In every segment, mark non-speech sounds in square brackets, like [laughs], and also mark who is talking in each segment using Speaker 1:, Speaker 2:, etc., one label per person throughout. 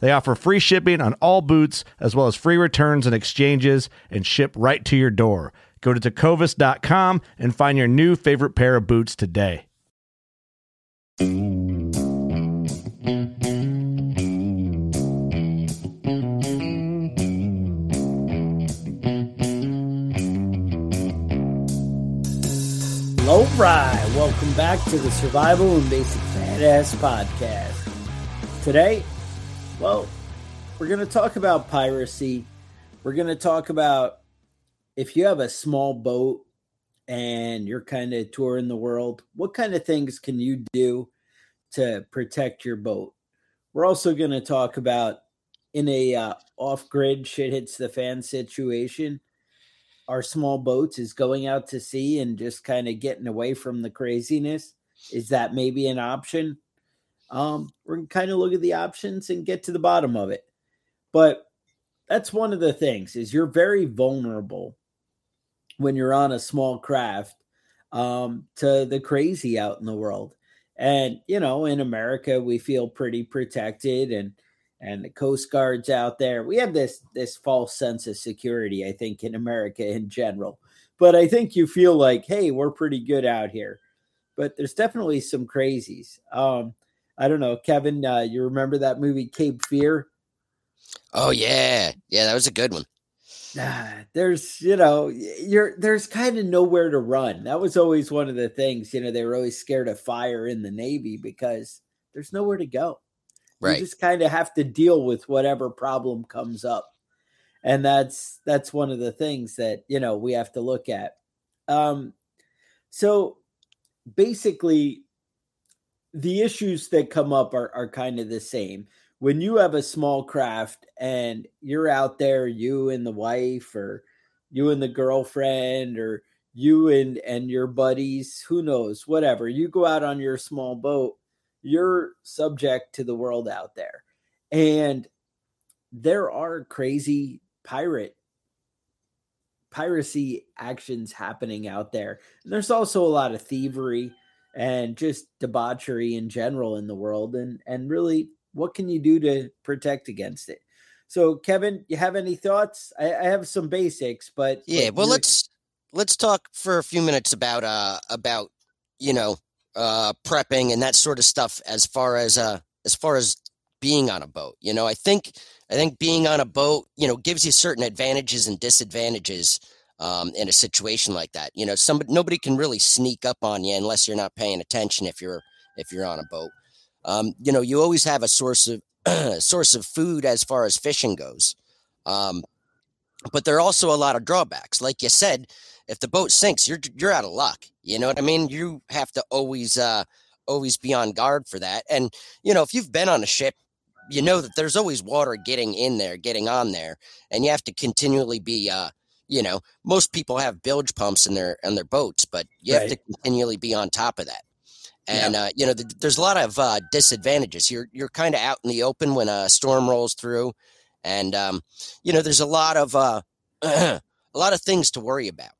Speaker 1: They offer free shipping on all boots, as well as free returns and exchanges, and ship right to your door. Go to tecovas.com and find your new favorite pair of boots today.
Speaker 2: All right, welcome back to the Survival and Basic Badass Podcast. Today, well, we're going to talk about piracy. We're going to talk about if you have a small boat and you're kind of touring the world, what kind of things can you do to protect your boat? We're also going to talk about in a uh, off-grid shit hits the fan situation our small boats is going out to sea and just kind of getting away from the craziness is that maybe an option um, we're going to kind of look at the options and get to the bottom of it. But that's one of the things is you're very vulnerable when you're on a small craft um, to the crazy out in the world. And you know, in America, we feel pretty protected, and and the Coast Guard's out there. We have this this false sense of security, I think, in America in general. But I think you feel like, hey, we're pretty good out here. But there's definitely some crazies. Um, I don't know, Kevin. Uh, you remember that movie Cape Fear?
Speaker 3: Oh yeah, yeah, that was a good one.
Speaker 2: Ah, there's, you know, you're there's kind of nowhere to run. That was always one of the things. You know, they were always scared of fire in the Navy because there's nowhere to go.
Speaker 3: Right.
Speaker 2: You just kind of have to deal with whatever problem comes up, and that's that's one of the things that you know we have to look at. Um, so basically, the issues that come up are, are kind of the same. When you have a small craft and you're out there, you and the wife, or you and the girlfriend, or you and and your buddies, who knows, whatever. You go out on your small boat, you're subject to the world out there. And there are crazy pirate piracy actions happening out there. And there's also a lot of thievery and just debauchery in general in the world and and really what can you do to protect against it? So kevin you have any thoughts? I, I have some basics but
Speaker 3: yeah
Speaker 2: but
Speaker 3: well let's let's talk for a few minutes about uh about you know uh prepping and that sort of stuff as far as uh as far as being on a boat. You know i think i think being on a boat you know gives you certain advantages and disadvantages um, in a situation like that. You know, somebody nobody can really sneak up on you unless you're not paying attention. If you're if you're on a boat, um, you know, you always have a source of [clears throat] source of food as far as fishing goes. Um, but there are also a lot of drawbacks. Like you said, if the boat sinks, you're you're out of luck. You know what I mean? You have to always uh, always be on guard for that. And you know, if you've been on a ship, you know that there's always water getting in there, getting on there, and you have to continually be uh, you know, most people have bilge pumps in their in their boats, but you right. have to continually be on top of that. And yeah. uh, you know, the, there's a lot of uh, disadvantages. You're you're kind of out in the open when a storm rolls through, and um, you know, there's a lot of uh, [clears throat] a lot of things to worry about.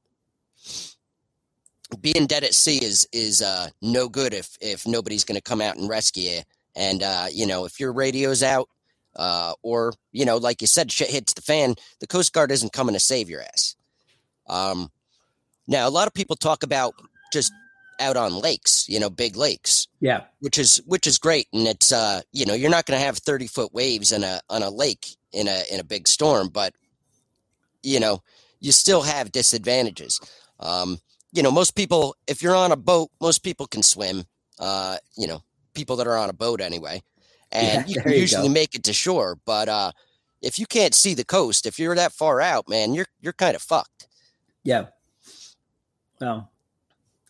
Speaker 3: Being dead at sea is is uh, no good if if nobody's going to come out and rescue you. And uh, you know, if your radio's out, uh, or you know, like you said, shit hits the fan, the Coast Guard isn't coming to save your ass. Um, now, a lot of people talk about just out on lakes, you know, big lakes.
Speaker 2: Yeah.
Speaker 3: Which is which is great. And it's uh, you know, you're not gonna have 30 foot waves in a on a lake in a in a big storm, but you know, you still have disadvantages. Um, you know, most people if you're on a boat, most people can swim. Uh, you know, people that are on a boat anyway. And yeah, you [laughs] can you usually go. make it to shore. But uh if you can't see the coast, if you're that far out, man, you're you're kind of fucked.
Speaker 2: Yeah. Well,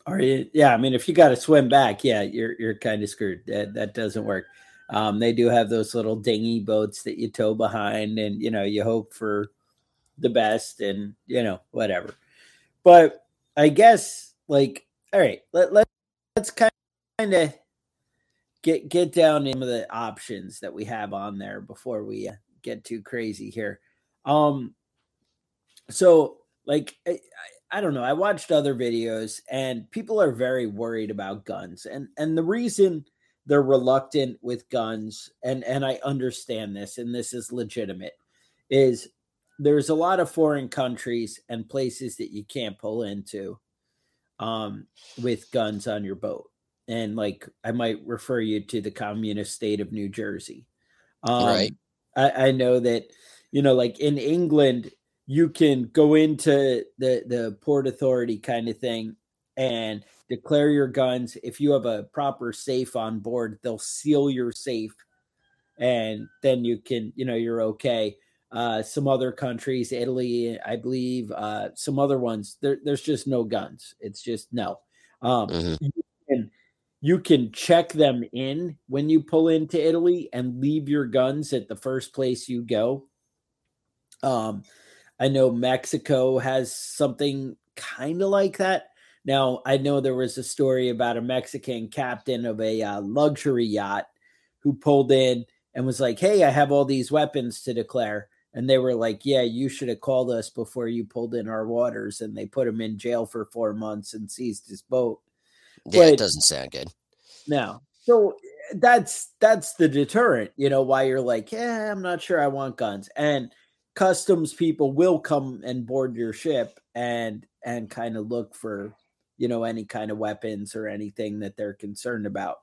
Speaker 2: are you? Yeah, I mean, if you got to swim back, yeah, you're you're kind of screwed. That that doesn't work. Um, they do have those little dinghy boats that you tow behind, and you know you hope for the best, and you know whatever. But I guess like all right, let let let's kind of get get down into the options that we have on there before we uh, get too crazy here. Um, so like I, I don't know. I watched other videos and people are very worried about guns. And and the reason they're reluctant with guns and and I understand this and this is legitimate is there's a lot of foreign countries and places that you can't pull into um with guns on your boat. And like I might refer you to the communist state of New Jersey. Um, right. I, I know that you know like in England you can go into the the port authority kind of thing and declare your guns if you have a proper safe on board they'll seal your safe and then you can you know you're okay uh some other countries italy i believe uh some other ones there, there's just no guns it's just no um mm-hmm. You, can, check them in when you pull into italy and leave your guns at the first place you go um I know Mexico has something kind of like that. Now, I know there was a story about a Mexican captain of a uh, luxury yacht who pulled in and was like, Hey, I have all these weapons to declare. And they were like, Yeah, you should have called us before you pulled in our waters. And they put him in jail for four months and seized his boat.
Speaker 3: Yeah, but, it doesn't sound good.
Speaker 2: No. So that's that's the deterrent, you know, why you're like, Yeah, I'm not sure I want guns. And customs people will come and board your ship and and kind of look for you know any kind of weapons or anything that they're concerned about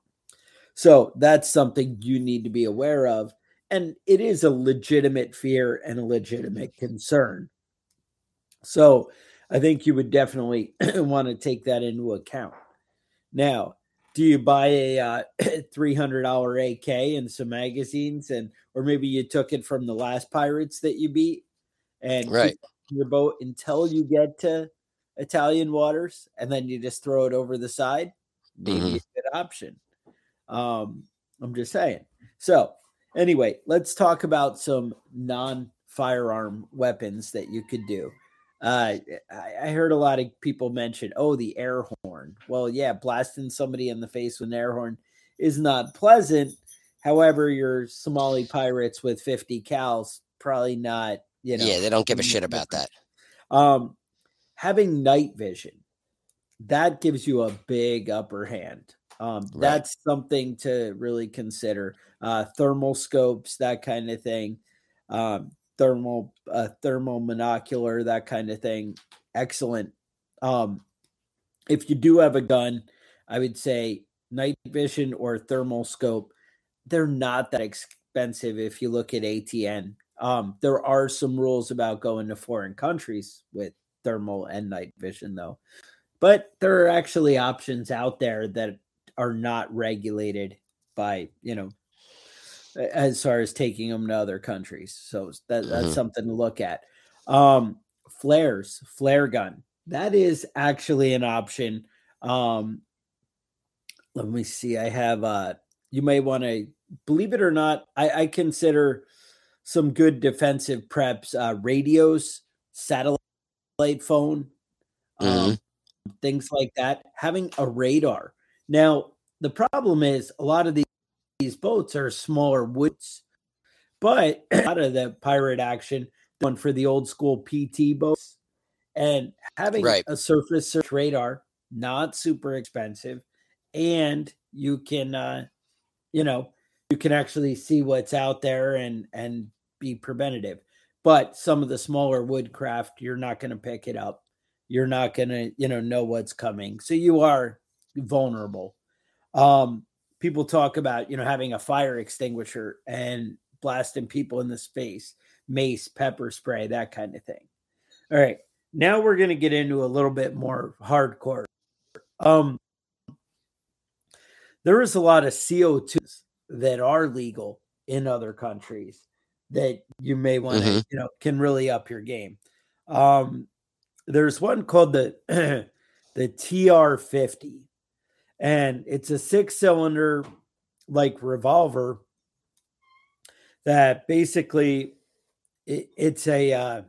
Speaker 2: so that's something you need to be aware of and it is a legitimate fear and a legitimate concern so i think you would definitely [clears throat] want to take that into account now do you buy a uh, [clears throat] $300 AK and some magazines and or maybe you took it from the last pirates that you beat? And
Speaker 3: right.
Speaker 2: your boat until you get to Italian waters and then you just throw it over the side? Maybe mm-hmm. a good option. Um I'm just saying. So anyway let's talk about some non firearm weapons that you could do uh, I, heard a lot of people mention, oh, the air horn. Well, yeah, blasting somebody in the face with an air horn is not pleasant. However, your Somali pirates with 50 cals probably not, you know.
Speaker 3: Yeah, they don't give a shit about that.
Speaker 2: Um, having night vision, that gives you a big upper hand. Um, right. That's something to really consider. Uh, thermal scopes, that kind of thing. Um, thermal uh, thermal monocular, that kind of thing. Excellent. Um, if you do have a gun, I would say night vision or thermal scope. They're not that expensive if you look at ATN. Um, there are some rules about going to foreign countries with thermal and night vision, though. But there are actually options out there that are not regulated by, you know, as far as taking them to other countries. So that, that's mm-hmm. something to look at. Um, flares, flare gun. That is actually an option. Um, let me see. I have uh you may want to believe it or not, I, I consider some good defensive preps, uh radios, satellite phone, um, mm-hmm. um, things like that. Having a radar. Now, the problem is a lot of these these boats are smaller woods, but [clears throat] out of the pirate action, one for the old school PT boats, And having
Speaker 3: Right.
Speaker 2: a surface search radar, not super expensive, and you can, uh, you know, you can actually see what's out there and and be preventative. But some of the smaller woodcraft, you're not going to pick it up. You're not going to, you know, know what's coming. So you are vulnerable. Um, people talk about, you know, having a fire extinguisher and blasting people in the space, mace, pepper spray, that kind of thing. All right. Now we're going to get into a little bit more hardcore. Um, there is a lot of CO2s that are legal in other countries that you may want to,
Speaker 3: Mhm.
Speaker 2: you know, can really up your game. Um, there's one called the [clears throat] the TR50, and it's a six cylinder like revolver that basically it, it's a uh,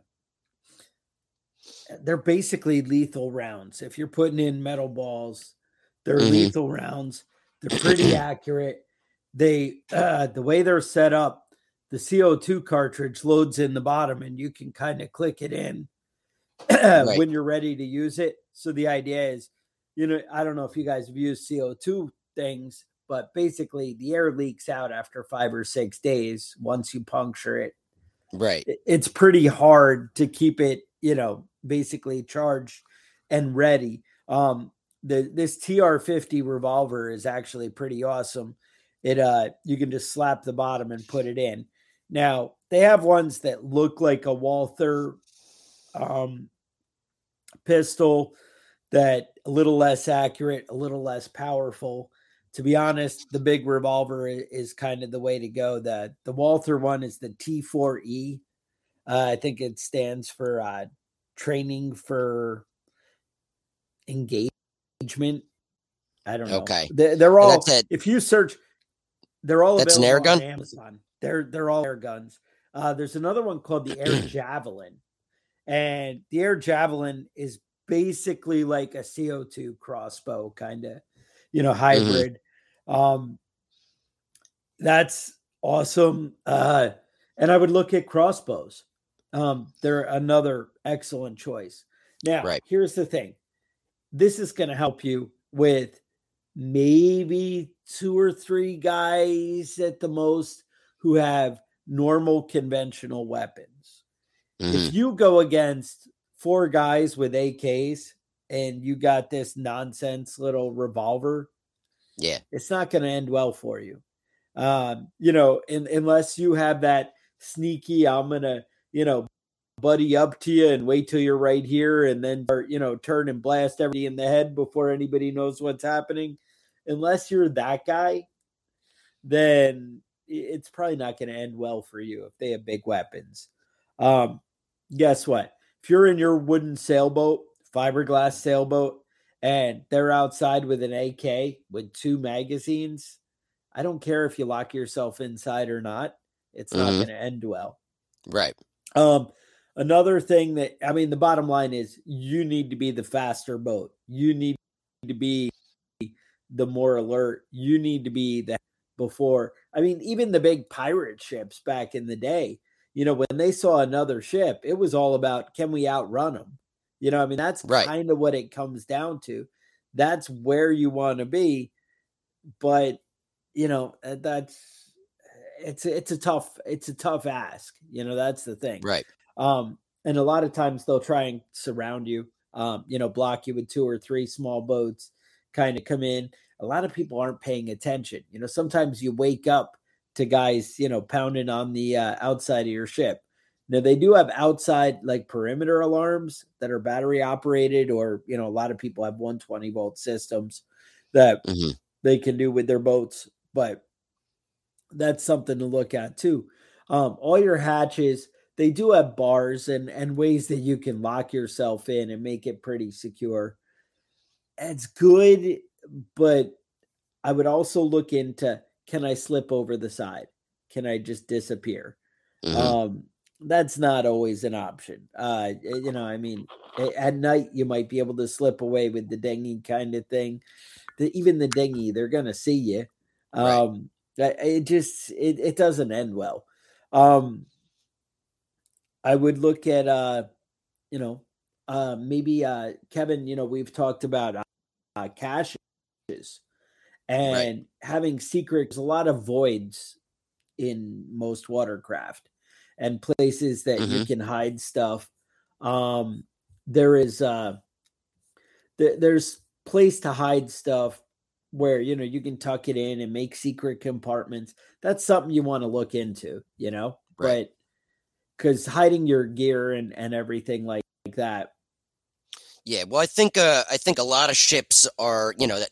Speaker 2: they're basically lethal rounds. If you're putting in metal balls, they're
Speaker 3: Mhm.
Speaker 2: lethal rounds. They're pretty [clears throat] accurate. They uh, the way they're set up, the CO2 cartridge loads in the bottom, and you can kind of click it in [clears throat]
Speaker 3: Right.
Speaker 2: when you're ready to use it. So the idea is, you know, I don't know if you guys have used CO2 things, but basically the air leaks out after five or six days once you puncture it
Speaker 3: Right.
Speaker 2: it's pretty hard to keep it, you know, basically charged and ready. Um, the this TR50 revolver is actually pretty awesome. It uh you can just slap the bottom and put it in. Now they have ones that look like a Walther um pistol that a little less accurate, a little less powerful. To be honest, the big revolver is kind of the way to go. The the Walther one is the T4E. Uh, I think it stands for uh, training for engagement. I don't know.
Speaker 3: Okay.
Speaker 2: They, they're all. If you search, they're all
Speaker 3: That's an air gun?
Speaker 2: Amazon. They're they're all air guns. Uh, there's another one called the Air [clears throat] Javelin, and the Air Javelin is basically like a CO2 crossbow, kind of, you know, hybrid. Um, that's awesome. Uh, and I would look at crossbows. Um, they're another excellent choice. Now,
Speaker 3: Right.
Speaker 2: here's the thing. This is going to help you with maybe two or three guys at the most who have normal conventional weapons.
Speaker 3: Mhm.
Speaker 2: If you go against four guys with AKs and you got this nonsense little revolver,
Speaker 3: Yeah.
Speaker 2: it's not going to end well for you. Um, you know, in, unless you have that sneaky, I'm going to, you know, buddy up to you and wait till you're right here and then, start, you know, turn and blast everybody in the head before anybody knows what's happening. Unless you're that guy, then it's probably not going to end well for you if they have big weapons. Um, guess what? If you're in your wooden sailboat, fiberglass sailboat, and they're outside with an AK with two magazines, I don't care if you lock yourself inside or not. It's not
Speaker 3: Mhm.
Speaker 2: going to end well.
Speaker 3: Right.
Speaker 2: Um, another thing that I mean, the bottom line is you need to be the faster boat. You need to be the more alert. You need to be the before. I mean, even the big pirate ships back in the day, you know, when they saw another ship, it was all about can we outrun them? You know, I mean, that's
Speaker 3: Right.
Speaker 2: kind of what it comes down to. That's where you want to be, but you know, uh, that's it's it's a tough it's a tough ask. You know, that's the thing.
Speaker 3: Right.
Speaker 2: Um, and a lot of times they'll try and surround you, um, you know, block you with two or three small boats, kind of come in. A lot of people aren't paying attention. You know, sometimes you wake up to guys, you know, pounding on the uh, outside of your ship. Now they do have outside like perimeter alarms that are battery operated, or you know, a lot of people have 120 volt systems that
Speaker 3: Mhm.
Speaker 2: they can do with their boats, but that's something to look at too. Um, all your hatches, they do have bars and and ways that you can lock yourself in and make it pretty secure. It's good, but I would also look into can I slip over the side? Can I just disappear?
Speaker 3: Mhm.
Speaker 2: Um, that's not always an option. Uh, you know, I mean, at night you might be able to slip away with the dinghy kind of thing. The, even the dinghy, they're gonna see you. Um, I- it just it, it doesn't end well. Um, I would look at uh, you know, uh, maybe uh, Kevin, you know, we've talked about uh, caches and right. having secrets, a lot of voids in most watercraft and places that mm-hmm. you can hide stuff. Um, there is uh, th- there's place to hide stuff where you know you can tuck it in and make secret compartments. That's something you want to look into, you know. Right. But because hiding your gear and and everything like, like that.
Speaker 3: Yeah, well, I think uh, I think a lot of ships are you know that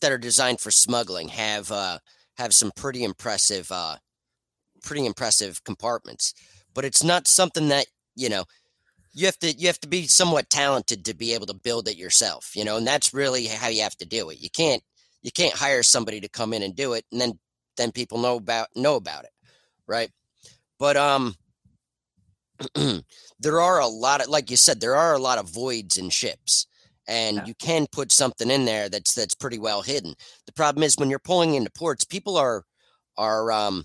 Speaker 3: that are designed for smuggling have uh, have some pretty impressive uh, pretty impressive compartments, but it's not something that you know you have to you have to be somewhat talented to be able to build it yourself you know and that's really how you have to do it. You can't you can't hire somebody to come in and do it and then then people know about know about it right? But um [clears throat] there are a lot of like you said there are a lot of voids in ships and yeah. you can put something in there that's that's pretty well hidden the problem is when you're pulling into ports people are are um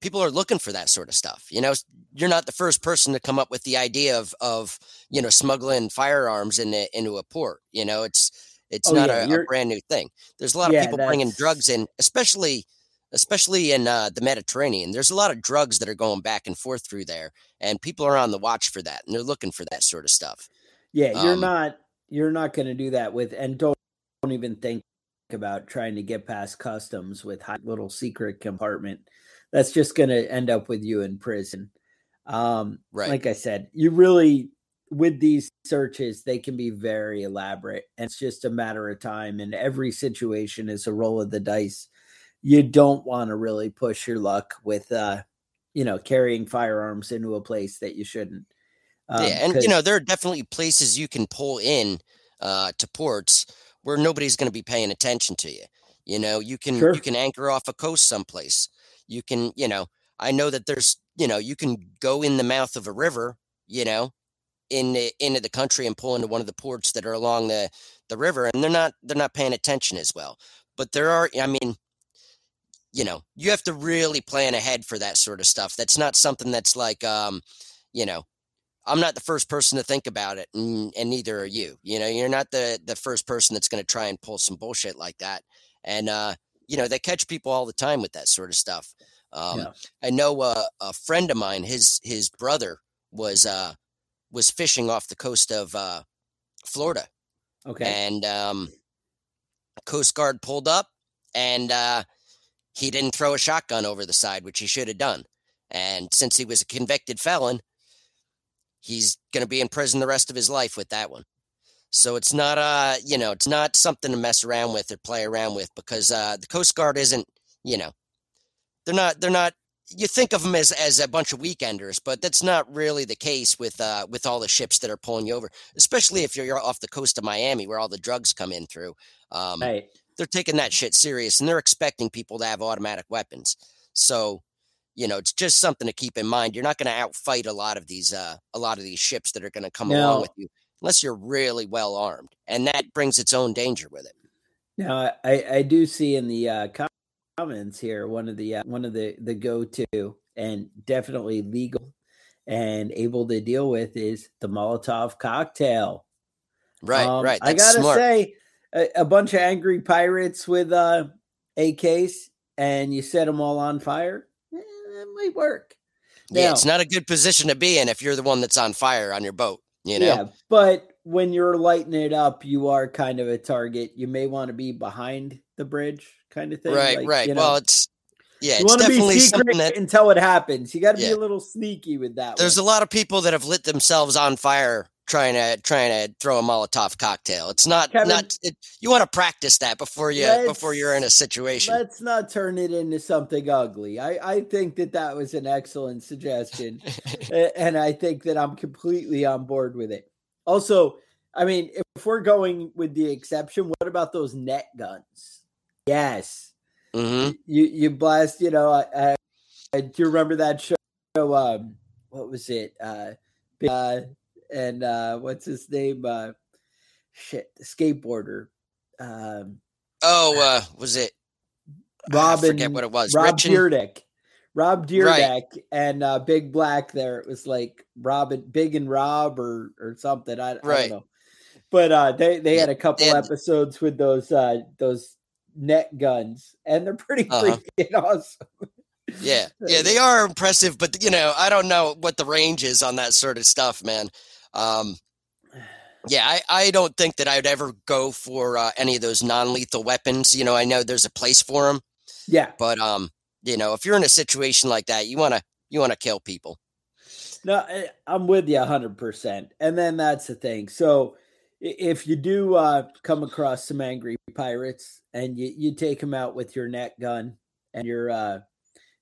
Speaker 3: people are looking for that sort of stuff. You know, you're not the first person to come up with the idea of of you know smuggling firearms into into a port. You know, it's it's oh, not yeah, a, a, brand new thing. There's a lot yeah, of people bringing drugs in, especially especially in uh, the Mediterranean. There's a lot of drugs that are going back and forth through there, and people are on the watch for that, and they're looking for that sort of stuff.
Speaker 2: Yeah, you're um, not you're not going to do that with, and don't don't even think about trying to get past customs with high little secret compartment that's just going to end up with you in prison. Um, right. Like I said, you really, with these searches, they can be very elaborate and it's just a matter of time. And every situation is a roll of the dice. You don't want to really push your luck with, uh, you know, carrying firearms into a place that you shouldn't.
Speaker 3: Um, yeah. And, you know, there are definitely places you can pull in uh, to ports where nobody's going to be paying attention to you. You know, you can sure. you can anchor off a coast someplace you can, you know, I know that there's, you know, you can go in the mouth of a river, you know, in the, into the country and pull into one of the ports that are along the the river, and they're not they're not paying attention as well. But there are, I mean, you know, you have to really plan ahead for that sort of stuff. That's not something that's like, um, you know, I'm not the first person to think about it, and, and neither are you. You know, you're not the the first person that's going to try and pull some bullshit like that. And uh, you know they catch people all the time with that sort of stuff. Um, yeah. I know uh, a friend of mine, his his brother was uh, was fishing off the coast of uh, Florida. Okay, and um, Coast Guard pulled up, and uh, he didn't throw a shotgun over the side, which he should have done. And since he was a convicted felon, he's going to be in prison the rest of his life with that one. So it's not uh you know it's not something to mess around with or play around with because uh, the Coast Guard isn't you know they're not they're not you think of them as as a bunch of weekenders, but that's not really the case with uh with all the ships that are pulling you over, especially if you're off the coast of Miami where all the drugs come in through. Um, right. They're taking that shit serious and they're expecting people to have automatic weapons. So you know, it's just something to keep in mind. You're not going to outfight a lot of these uh, a lot of these ships that are going to come no. along with you unless you're really well armed, and that brings its own danger with it.
Speaker 2: Now, I, I do see in the uh, comments here one of the uh, one of the the go to and definitely legal and able to deal with is the Molotov cocktail.
Speaker 3: Right, um, right.
Speaker 2: I gotta smart. say, a, a, bunch of angry pirates with uh, AKs, and you set them all on fire. That might work.
Speaker 3: Now, yeah, it's not a good position to be in if you're the one that's on fire on your boat. You know? Yeah,
Speaker 2: but when you're lighting it up, you are kind of a target. You may want to be behind the bridge, kind of thing.
Speaker 3: Right, like, right. You know, well, it's yeah, you want to
Speaker 2: be secret that, until it happens. You got to yeah. be a little sneaky with that.
Speaker 3: There's
Speaker 2: one.
Speaker 3: a lot of people that have lit themselves on fire trying to trying to throw a Molotov cocktail. It's not Kevin, not. It, you want to practice that before you before you're in a situation.
Speaker 2: Let's not turn it into something ugly. I I think that that was an excellent suggestion, [laughs] and I think that I'm completely on board with it. Also, I mean, if we're going with the exception, what about those net guns? Yes, mm-hmm. you you blast. You know, I, I, do you remember that show? Um, what was it? Uh, uh and uh, what's his name? Uh, shit, skateboarder. Um,
Speaker 3: oh, uh, was it?
Speaker 2: Robin?
Speaker 3: I forget what it was.
Speaker 2: Rob Beardick. Rob Dyrdek right. and uh, Big Black. There, it was like Robin, Big and Rob, or or something. I, right. I don't know. But uh, they they had a couple and, episodes with those uh, those net guns, and they're pretty [laughs] uh-huh. freaking awesome.
Speaker 3: Yeah, yeah, they [laughs] are impressive, but you know, I don't know what the range is on that sort of stuff, man. Um, yeah, I, I don't think that I would ever go for uh, any of those non-lethal weapons. You know, I know there's a place for them.
Speaker 2: Yeah,
Speaker 3: but um, you know, if you're in a situation like that, you wanna you wanna kill people.
Speaker 2: No, eh, I'm with you hundred percent. And then that's the thing. So if you do uh, come across some angry pirates and you, you take them out with your net gun and your uh,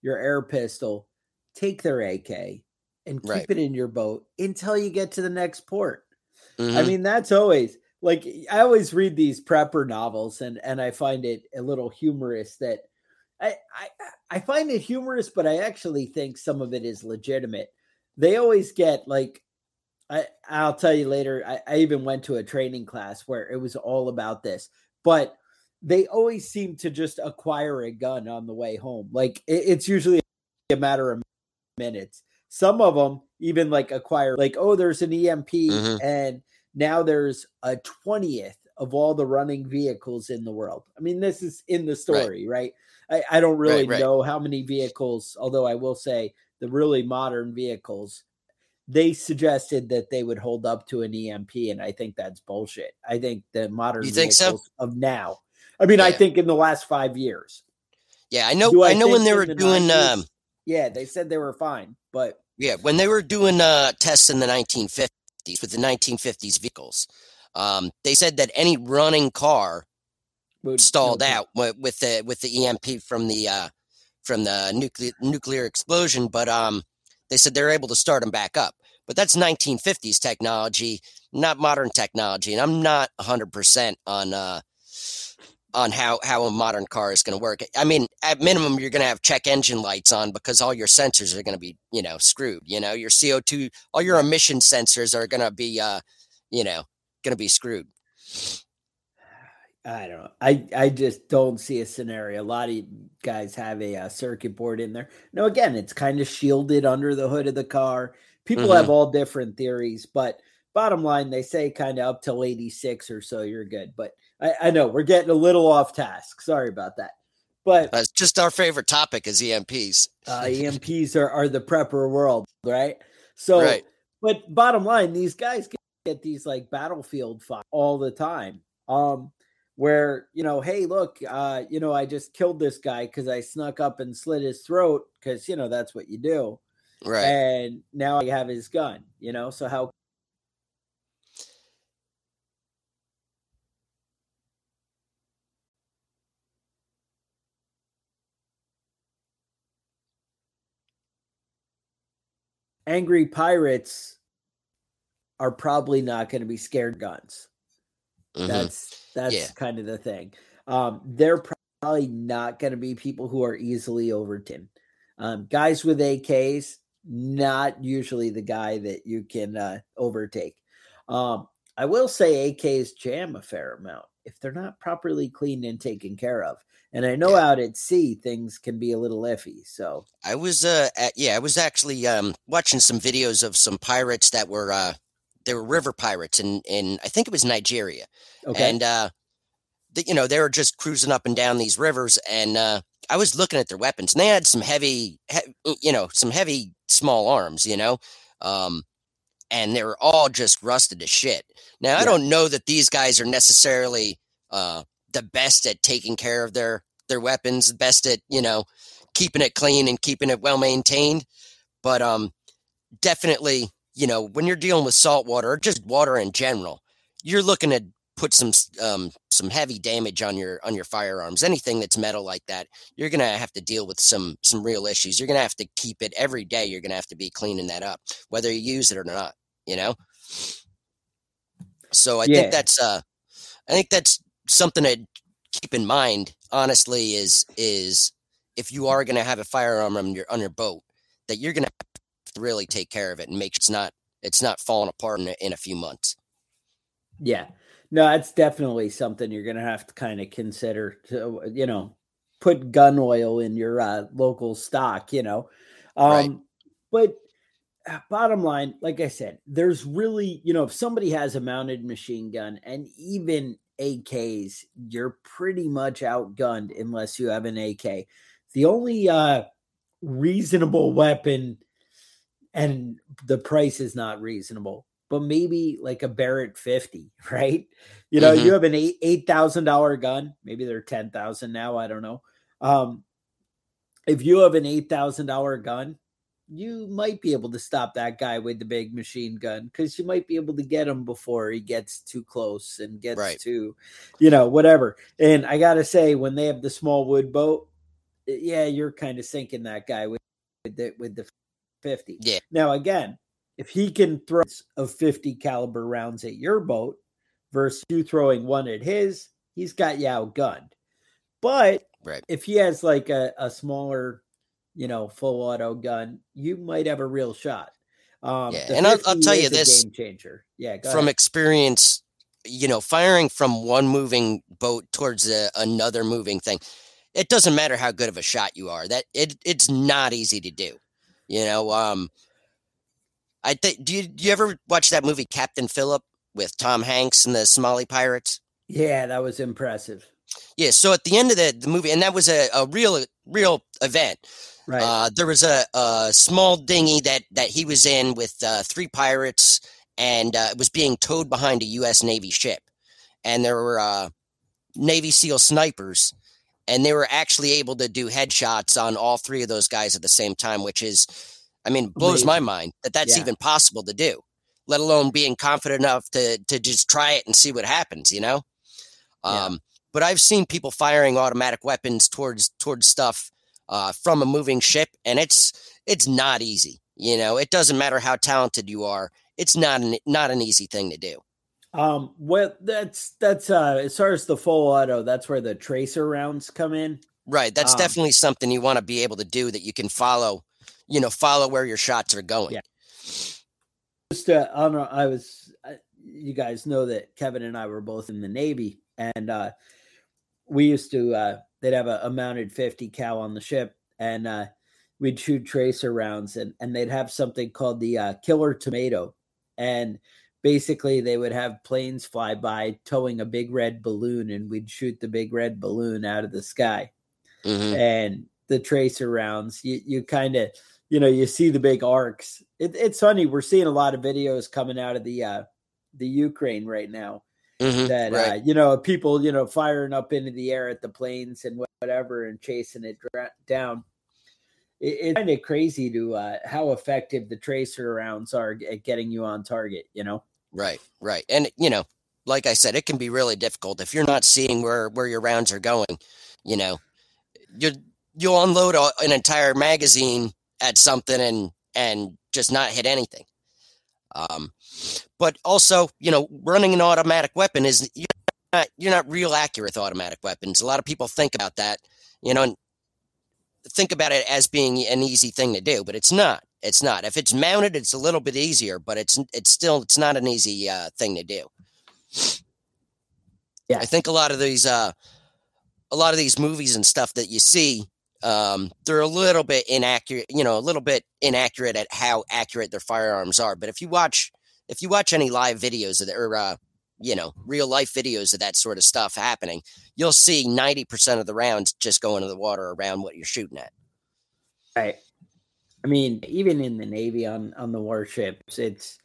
Speaker 2: your air pistol, take their AK and keep right. it in your boat until you get to the next port. Mm-hmm. I mean, that's always like I always read these prepper novels and and I find it a little humorous that I I I find it humorous, but I actually think some of it is legitimate. They always get like I I'll tell you later. I, I even went to a training class where it was all about this, but they always seem to just acquire a gun on the way home. Like it, it's usually a matter of minutes. Some of them even like acquire like oh there's an EMP mm-hmm. and now there's a 20th of all the running vehicles in the world. I mean this is in the story, right? right? I, I don't really right, right. know how many vehicles, although I will say the really modern vehicles they suggested that they would hold up to an EMP, and I think that's bullshit. I think the modern
Speaker 3: you think so?
Speaker 2: of now. I mean, yeah. I think in the last five years.
Speaker 3: Yeah, I know. I, I, know when they were the doing. 90s, um,
Speaker 2: yeah, they said they were fine, but
Speaker 3: yeah, when they were doing uh, tests in the 1950s with the 1950s vehicles, um, they said that any running car Would, stalled okay. out with the with the EMP from the uh, from the nuclear nuclear explosion, but um, they said they're able to start them back up. But that's 1950s technology, not modern technology, and I'm not 100 percent on uh, on how how a modern car is going to work. I mean, at minimum, you're going to have check engine lights on because all your sensors are going to be, you know, screwed. You know, your CO2, all your emission sensors are going to be, uh, you know, going to be screwed.
Speaker 2: I don't know. I, I just don't see a scenario. A lot of guys have a, a uh, circuit board in there. No, again, it's kind of shielded under the hood of the car. People mm-hmm. have all different theories, but bottom line, they say kind of up till 86 or so, you're good. But I, I know we're getting a little off task. Sorry about that. But
Speaker 3: uh, just our favorite topic is EMPs.
Speaker 2: uh, EMPs are, are the prepper world, right? So,
Speaker 3: right.
Speaker 2: but bottom line, these guys get, get these like battlefield fight all the time. Um, where you know hey look uh you know i just killed this guy because i snuck up and slit his throat because you know that's what you do
Speaker 3: right
Speaker 2: and now i have his gun you know so how angry pirates are probably not going to be scared guns Mm-hmm. That's that's yeah. kind of the thing. Um, they're probably not going to be people who are easily overtaken. Um, guys with AKs, not usually the guy that you can uh, overtake. Um, I will say AKs jam a fair amount if they're not properly cleaned and taken care of. And I know out at sea things can be a little iffy. So
Speaker 3: I was uh at, yeah, I was actually um watching some videos of some pirates that were uh they were river pirates in in I think it was Nigeria, okay. and uh, the, you know they were just cruising up and down these rivers, and uh, I was looking at their weapons, and they had some heavy, he- you know, some heavy small arms, you know, um, and they were all just rusted to shit. Now yeah. I don't know that these guys are necessarily uh, the best at taking care of their their weapons, the best at you know keeping it clean and keeping it well maintained, but um, definitely you know, when you're dealing with salt water or just water in general, you're looking to put some um, some heavy damage on your on your firearms. Anything that's metal like that, you're gonna have to deal with some some real issues. You're gonna have to keep it every day. You're gonna have to be cleaning that up, whether you use it or not. You know. So I yeah. think that's uh, I think that's something to keep in mind. Honestly, is is if you are going to have a firearm on your on your boat, that you're going to really take care of it and make sure it's not it's not falling apart in a, in a few months.
Speaker 2: Yeah, no, that's definitely something you're going to have to kind of consider. To you know, put gun oil in your uh, local stock, you know. Um,
Speaker 3: Right.
Speaker 2: But uh, bottom line, like I said, there's really, you know, if somebody has a mounted machine gun and even AKs, you're pretty much outgunned unless you have an AK. The only uh, reasonable weapon, and the price is not reasonable, but maybe like a Barrett 50, [laughs] right? You know,
Speaker 3: Mhm.
Speaker 2: you have an eight eight thousand dollar gun. Maybe they're ten thousand now. I don't know. Um, if you have an eight thousand dollar gun, you might be able to stop that guy with the big machine gun because you might be able to get him before he gets too close and gets
Speaker 3: Right.
Speaker 2: too, you know, whatever. And I gotta say, when they have the small wood boat, yeah, you're kind of sinking that guy with with the with the fifty.
Speaker 3: Yeah.
Speaker 2: Now again, if he can throw of fifty caliber rounds at your boat versus you throwing one at his, he's got you outgunned. But
Speaker 3: Right.
Speaker 2: if he has like a, a smaller, you know, full auto gun, you might have a real shot. Um,
Speaker 3: Yeah, and I'll- I'll tell you this,
Speaker 2: game changer. Yeah,
Speaker 3: from
Speaker 2: ahead.
Speaker 3: experience, you know, firing from one moving boat towards a, another moving thing, it doesn't matter how good of a shot you are. That it it's not easy to do. You know, um, I think do you do you ever watch that movie Captain Phillip with Tom Hanks and the Somali pirates?
Speaker 2: yeah, that was impressive.
Speaker 3: Yeah. So at the end of the, the movie, and that was a, a real real event.
Speaker 2: Right.
Speaker 3: Uh, there was a, a small dinghy that that he was in with uh, three pirates, and uh, it was being towed behind a U.S. Navy ship, and there were uh, Navy SEAL snipers, and they were actually able to do headshots on all three of those guys at the same time, which is, I mean, blows my mind that that's
Speaker 2: Yeah.
Speaker 3: even possible to do. Let alone being confident enough to to just try it and see what happens, you know.
Speaker 2: Yeah.
Speaker 3: Um, but I've seen people firing automatic weapons towards towards stuff uh, from a moving ship, and it's it's not easy. You know, it doesn't matter how talented you are; it's not an not an easy thing to do.
Speaker 2: Um, well, that's that's uh as far as the full auto, that's where the tracer rounds come in.
Speaker 3: Right. That's
Speaker 2: Um,
Speaker 3: definitely something you want to be able to do that you can follow. You know, follow where your shots are going.
Speaker 2: Yeah. Just uh, I don't know, I was you guys know that Kevin and I were both in the Navy, and uh we used to uh they'd have a, a mounted 50 cal on the ship, and uh we'd shoot tracer rounds, and and they'd have something called the uh, killer tomato, and basically they would have planes fly by towing a big red balloon, and we'd shoot the big red balloon out of the sky.
Speaker 3: hmm
Speaker 2: and the tracer rounds you, you kind of you know you see the big arcs. It, it's funny we're seeing a lot of videos coming out of the uh the ukraine right now
Speaker 3: hmm
Speaker 2: that uh you know people you know firing up into the air at the planes and whatever and chasing it dra- down it, it's kind of crazy to uh how effective the tracer rounds are at getting you on target you know
Speaker 3: Right, right. And you know, like I said, it can be really difficult if you're not seeing where where your rounds are going. You know, you you'll unload a, an entire magazine at something and and just not hit anything. Um, but also, you know, running an automatic weapon is you're not you're not real accurate with automatic weapons. A lot of people think about that, you know, and think about it as being an easy thing to do, but it's not. It's not. If it's mounted, it's a little bit easier, but it's it's still it's not an easy uh, thing to do.
Speaker 2: Yeah.
Speaker 3: I think a lot of these uh, a lot of these movies and stuff that you see, um, they're a little bit inaccurate. You know, a little bit inaccurate at how accurate their firearms are. But if you watch if you watch any live videos of the, or uh, you know real life videos of that sort of stuff happening, you'll see ninety percent of the rounds just go into the water around what you're shooting at.
Speaker 2: Right. I mean, even in the Navy on on the warships, it's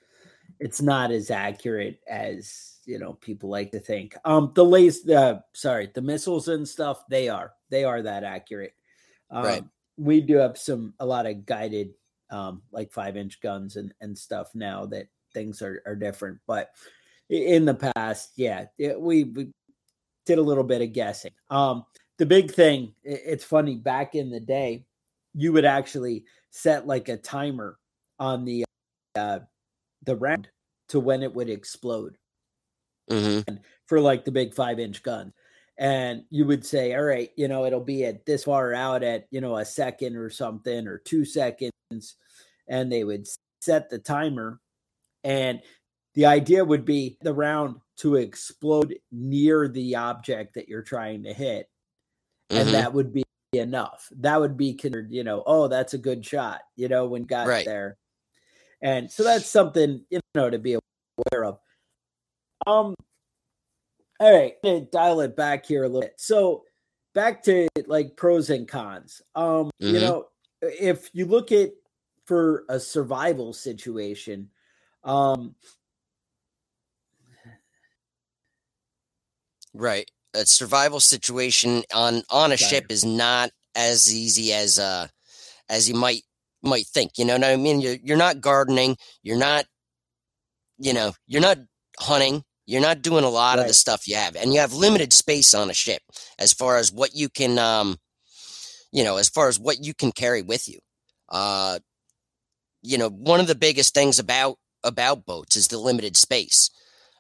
Speaker 2: it's not as accurate as you know people like to think. Um, the lace, uh, sorry, the missiles and stuff, they are they are that accurate. Um,
Speaker 3: Right.
Speaker 2: We do have some a lot of guided, um, like five inch guns and and stuff now that things are are different. But in the past, yeah, it, we we did a little bit of guessing. Um, the big thing, i- it's funny back in the day, you would actually set like a timer on the uh the round to when it would explode
Speaker 3: hmm
Speaker 2: for like the big five inch gun and you would say all right you know it'll be at this far out at you know a second or something or two seconds and they would set the timer and the idea would be the round to explode near the object that you're trying to hit and
Speaker 3: Mhm.
Speaker 2: that would be enough. That would be considered, you know, oh, that's a good shot, you know, when got
Speaker 3: Right.
Speaker 2: there. And so that's something, you know, to be aware of. Um all right, I'm gonna dial it back here a little bit. So back to like pros and cons. Um, you
Speaker 3: Mhm.
Speaker 2: know, if you look at for a survival situation, um,
Speaker 3: Right. A survival situation on on a ship is not as easy as uh as you might might think. You know what I mean? You're you're not gardening, you're not you know, you're not hunting, you're not doing a lot of the stuff you have. And you have limited space on a ship as far as what you can um you know, as far as what you can carry with you. Uh you know, one of the biggest things about about boats is the limited space.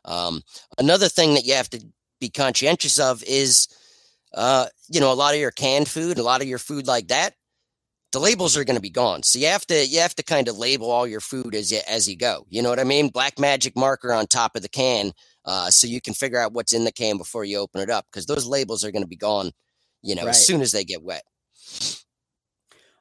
Speaker 3: Um, another thing that you have to be conscientious of is, uh, you know, a lot of your canned food, a lot of your food like that, the labels are going to be gone. So you have to you have to kind of label all your food as you as you go. You know what I mean? Black magic marker on top of the can, uh, so you can figure out what's in the can before you open it up because those labels are going to be gone. You know,
Speaker 2: Right.
Speaker 3: as soon as they get wet.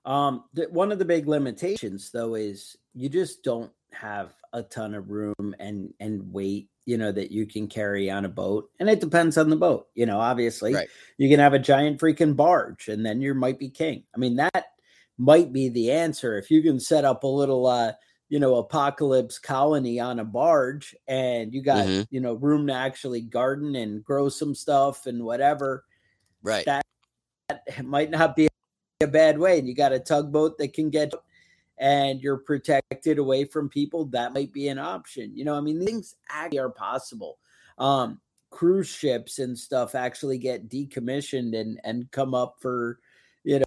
Speaker 2: Um, the, one of the big limitations, though, is you just don't have a ton of room and and weight, you know, that you can carry on a boat, and it depends on the boat. You know, obviously,
Speaker 3: Right.
Speaker 2: you can have a giant freaking barge, and then you might be king. I mean, that might be the answer if you can set up a little, uh, you know, apocalypse colony on a barge, and you got
Speaker 3: Mhm.
Speaker 2: you know room to actually garden and grow some stuff and whatever
Speaker 3: Right.
Speaker 2: That- it might not be a bad way. And you got a tugboat that can get and you're protected away from people. That might be an option. You know, I mean, things actually are possible. Um, cruise ships and stuff actually get decommissioned and and come up for you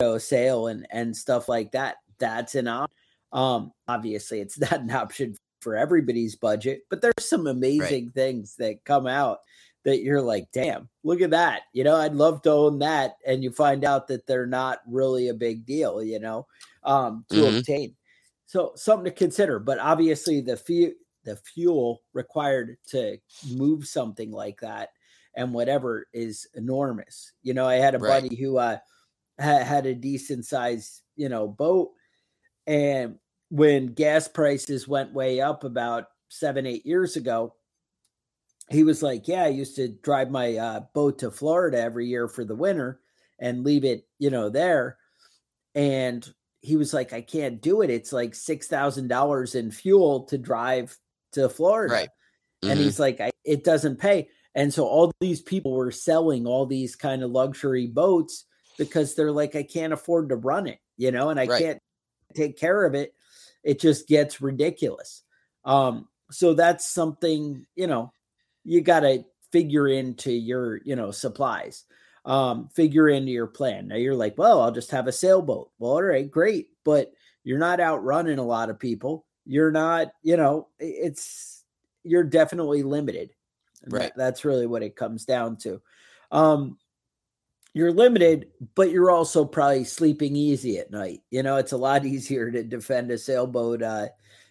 Speaker 2: know sale and and stuff like that. That's an option. Um, obviously, it's [laughs] not an option for everybody's budget, but there's some amazing things that come out that you're like, damn, look at that. You know, I'd love to own that. And you find out that they're not really a big deal, you know, um, to
Speaker 3: Mhm.
Speaker 2: obtain. So something to consider. But obviously the fuel the fuel required to move something like that and whatever is enormous. You know, I had a
Speaker 3: Right.
Speaker 2: buddy who uh ha- had a decent sized, you know, boat. And when gas prices went way up about seven, eight years ago, he was like, Yeah, I used to drive my uh, boat to Florida every year for the winter and leave it, you know, there. And he was like, I can't do it. It's like $6,000 in fuel to drive to Florida.
Speaker 3: Right.
Speaker 2: And
Speaker 3: Mhm.
Speaker 2: he's like, I, It doesn't pay. And so all these people were selling all these kind of luxury boats because they're like, I can't afford to run it, you know, and I
Speaker 3: Right.
Speaker 2: can't take care of it. It just gets ridiculous. Um, so that's something, you know, you got to figure into your, you know, supplies, um, figure into your plan. Now you're like, well, I'll just have a sailboat. Well, all right, great. But you're not outrunning a lot of people. You're not, you know, it's, you're definitely limited. And that-
Speaker 3: Right.
Speaker 2: that's really what it comes down to. Um, you're limited, but you're also probably sleeping easy at night. You know, it's a lot [laughs] easier to defend a sailboat, uh,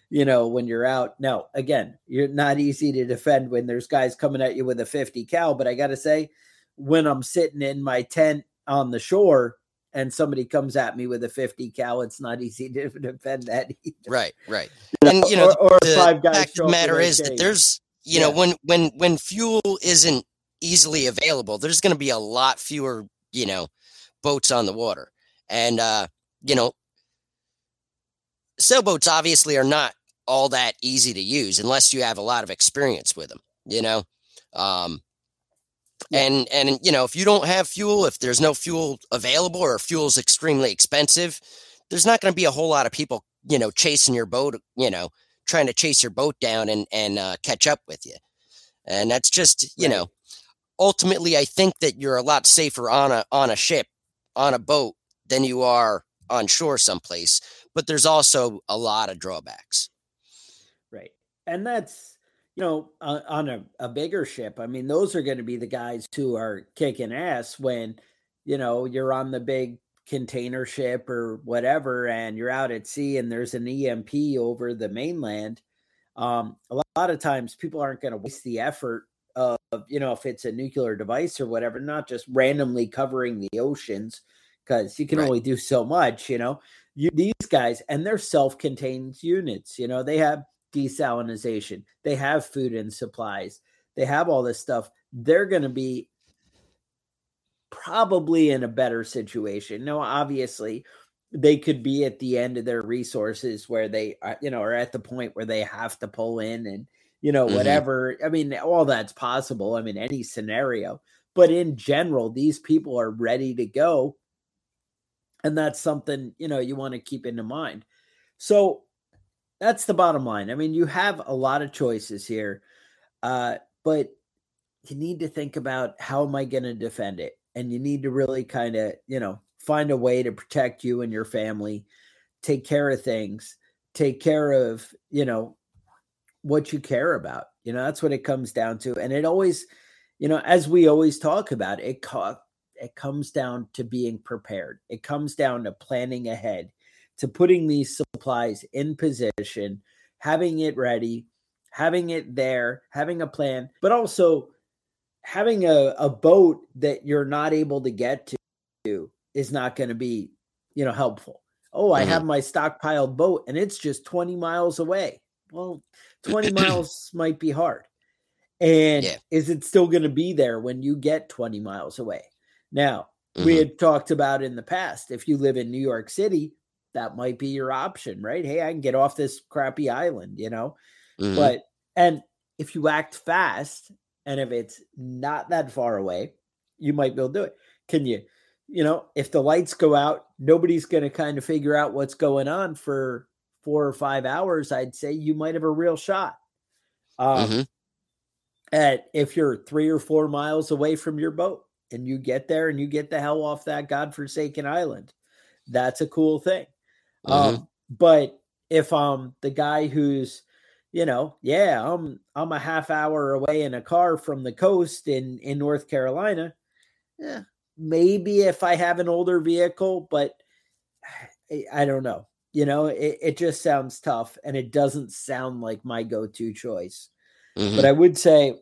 Speaker 2: you know, when you're out. Now, again, you're not easy to defend when there's guys coming at you with a 50 cal, but I got to say, when I'm sitting in my tent on the shore and somebody comes at me with a 50 cal, it's not easy to [laughs] defend that either.
Speaker 3: Right. Right. And you know,
Speaker 2: or, or
Speaker 3: the
Speaker 2: five guys
Speaker 3: fact of the matter is that there's you know when when when fuel isn't easily available there's going to be a lot fewer you know boats on the water and uh you know sailboats obviously are not all that easy to use unless you have a lot of experience with them you know um
Speaker 2: Yeah.
Speaker 3: and and you know if you don't have fuel if there's no fuel available or fuel's extremely expensive there's not going to be a whole lot of people you know chasing your boat you know trying to chase your boat down and and uh, catch up with you and that's just you
Speaker 2: Right.
Speaker 3: know ultimately i think that you're a lot safer on a on a ship on a boat than you are on shore someplace but there's also a lot of drawbacks
Speaker 2: Right. And that's, know, uh, on a, a bigger ship. I mean, those are going to be the guys who are kicking ass when, you know, you're on the big container ship or whatever and you're out at sea and there's an EMP over the mainland. Um, a lot of times people aren't going to waste the effort of you know if it's a nuclear device or whatever, not just randomly covering the oceans because you can right. only do so much. You know, you, these guys and they're self-contained units. You know, they have desalination, they have food and supplies, they have all this stuff. They're going to be probably in a better situation. No, obviously, they could be at the end of their resources where they, are, you know, are at the point where they have to pull in and you know, mm-hmm. whatever. I mean, all that's possible. I mean, any scenario. But in general, these people are ready to go. And that's something, you know, you want to keep into mind. So that's the bottom line. I mean, you have a lot of choices here, uh, but you need to think about how am I going to defend it? And you need to really kind of, you know, find a way to protect you and your family, take care of things, take care of, you know, what you care about. You know, that's what it comes down to. And it always, you know, as we always talk about, it co- it comes down to being prepared. It comes down to planning ahead, to putting these supplies in position, having it ready, having it there, having a plan, but also having a, a boat that you're not able to get to is not going to be, you know, helpful. Oh, I mm-hmm. have my stockpiled boat and it's just 20 miles away. Well, 20 [clears throat] miles might be hard. And yeah. is it still going to be there when you get 20 miles away? Now, mm-hmm. we had talked about in the past if you live in New York City, that might be your option, right? Hey, I can get off this crappy island, you know? Mm-hmm. But, and if you act fast and if it's not that far away, you might be able to do it. Can you, you know, if the lights go out, nobody's going to kind of figure out what's going on for four or five hours, I'd say you might have a real shot. Um, mm-hmm. At if you're three or four miles away from your boat and you get there and you get the hell off that godforsaken island, that's a cool thing. Mm-hmm. Um, but if um the guy who's you know, yeah, I'm I'm a half hour away in a car from the coast in in North Carolina. Yeah, maybe if I have an older vehicle, but I don't know. You know, it, it just sounds tough and it doesn't sound like my go to choice. Mm-hmm. But I would say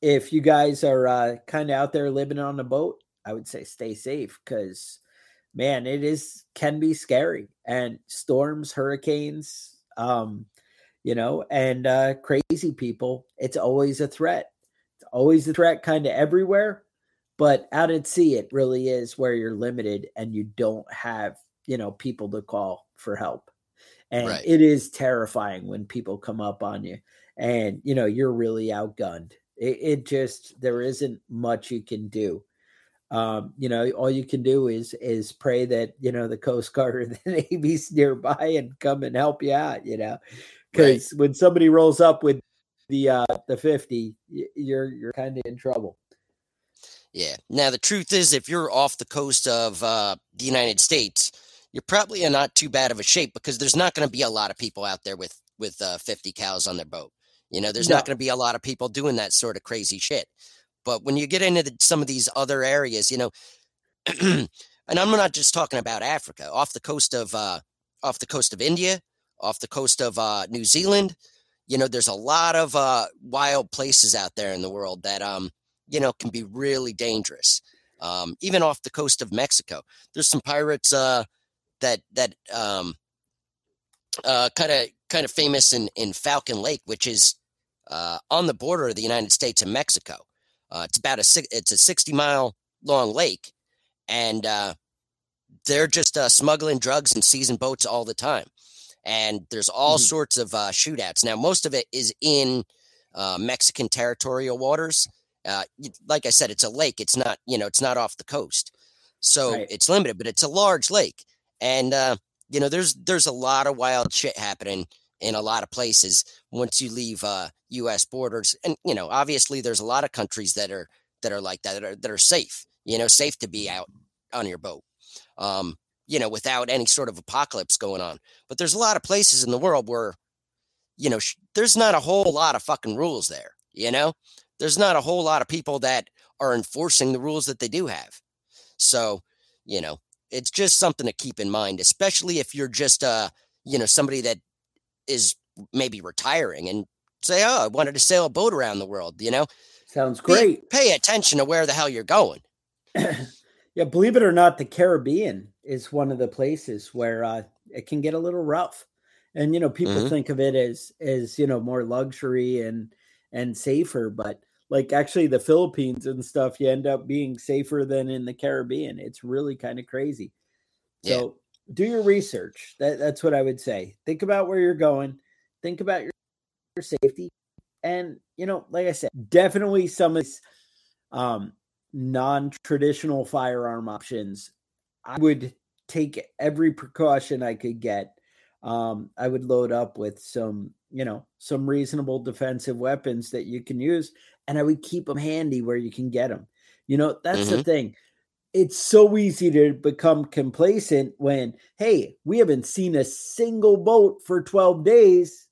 Speaker 2: if you guys are uh, kind of out there living on a boat, I would say stay safe because man, it is can be scary and storms, hurricanes, um, you know, and uh, crazy people. It's always a threat. It's always a threat, kind of everywhere. But out at sea, it really is where you're limited and you don't have, you know, people to call for help. And right. it is terrifying when people come up on you and you know you're really outgunned. It, it just there isn't much you can do. Um, you know, all you can do is is pray that you know the Coast Guard or [laughs] the Navy's nearby and come and help you out. You know, because right. when somebody rolls up with the uh the 50 you're you're kind of in trouble
Speaker 3: yeah now the truth is if you're off the coast of uh the united states you're probably in not too bad of a shape because there's not going to be a lot of people out there with with uh, 50 cals on their boat. You know, there's no. not going to be a lot of people doing that sort of crazy shit. But when you get into the, some of these other areas, you know, [clears throat] and I'm not just talking about Africa, off the coast of uh, off the coast of India, off the coast of uh, New Zealand, you know, there's a lot of uh, wild places out there in the world that um, you know, can be really dangerous. Um, even off the coast of Mexico, there's some pirates uh, that that um, kind of kind of famous in in Falcon Lake, which is uh, on the border of the United States and Mexico. Uh, it's about a it's a sixty mile long lake, and uh, they're just uh, smuggling drugs and seizing boats all the time. And there's all mm-hmm. sorts of uh, shootouts. Now, most of it is in uh, Mexican territorial waters. Uh, like I said, it's a lake. It's not, you know, it's not off the coast, so right. it's limited. But it's a large lake, and uh, you know there's there's a lot of wild shit happening in a lot of places once you leave uh, U.S. borders, and you know obviously there's a lot of countries that are that are like that that are, that are safe, you know, safe to be out on your boat, um, you know, without any sort of apocalypse going on. But there's a lot of places in the world where, you know, sh- there's not a whole lot of fucking rules there. You know, there's not a whole lot of people that are enforcing the rules that they do have. So, you know, it's just something to keep in mind, especially if you're just uh, you know, somebody that is maybe retiring and say, "Oh, I wanted to sail a boat around the world." You know,
Speaker 2: sounds great.
Speaker 3: Pay, pay attention to where the hell you're going. [clears throat]
Speaker 2: yeah, believe it or not, the Caribbean is one of the places where uh, it can get a little rough, and you know, people mm-hmm. think of it as as you know more luxury and and safer, but like actually the Philippines and stuff, you end up being safer than in the Caribbean. It's really kind of crazy. So yeah. Do your research. That, that's what I would say. Think about where you're going. Think about your, your safety. And you know, like I said, definitely some of these um, non-traditional firearm options. I would take every precaution I could get. Um, I would load up with some, you know, some reasonable defensive weapons that you can use and I would keep them handy where you can get them. You know, that's mm-hmm. the thing. It's so easy to become complacent when, hey, we haven't seen a single boat for 12 days.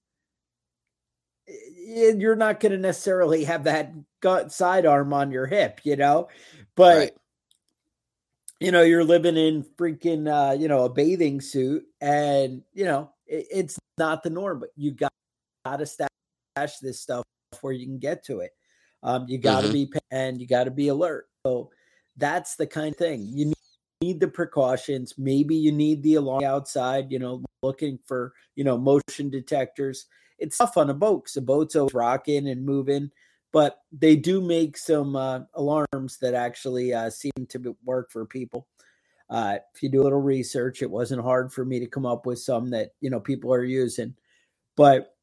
Speaker 2: You're not going to necessarily have that gut sidearm on your hip, you know, but right. you know, you're living in freaking, uh, you know, a bathing suit and, you know, it, it's not the norm, but you got, got to stash this stuff where you can get to it. Um, you got to mm-hmm. be and you got to be alert. So that's the kind of thing you need, the precautions. Maybe you need the alarm outside. You know, looking for you know motion detectors. It's tough on a boat because the boat's always rocking and moving, but they do make some uh, alarms that actually uh, seem to work for people. Uh, if you do a little research, it wasn't hard for me to come up with some that you know people are using, but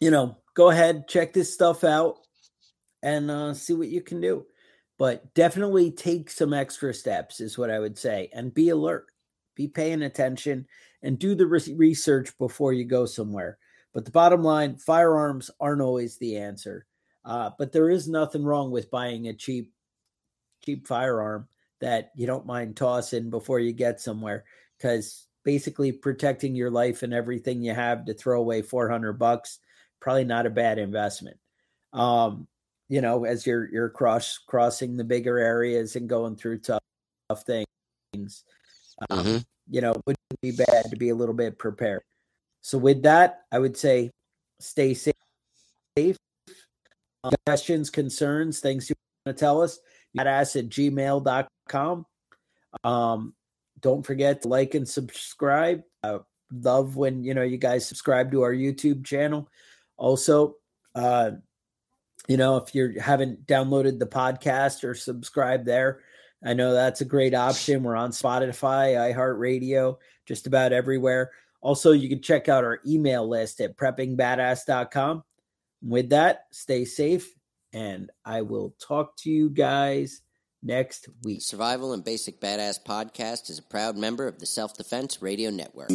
Speaker 2: you know, go ahead check this stuff out and uh, see what you can do. But definitely take some extra steps, is what I would say, and be alert, be paying attention, and do the re- research before you go somewhere. But the bottom line firearms aren't always the answer. Uh, but there is nothing wrong with buying a cheap, cheap firearm that you don't mind tossing before you get somewhere because basically protecting your life and everything you have to throw away 400 bucks probably not a bad investment um, you know, as you're you're cross crossing the bigger areas and going through tough, tough things. Um, mm-hmm. You know, it wouldn't be bad to be a little bit prepared. So with that, I would say stay safe. Um, questions, concerns, things you want to tell us, badass at gmail.com. Um, don't forget to like and subscribe. Uh, love when you know you guys subscribe to our YouTube channel. Also, uh, you know, if you haven't downloaded the podcast or subscribed there, I know that's a great option. We're on Spotify, iHeartRadio, just about everywhere. Also, you can check out our email list at preppingbadass.com. With that, stay safe, and I will talk to you guys next week.
Speaker 3: Survival and Basic Badass Podcast is a proud member of the Self Defense Radio Network.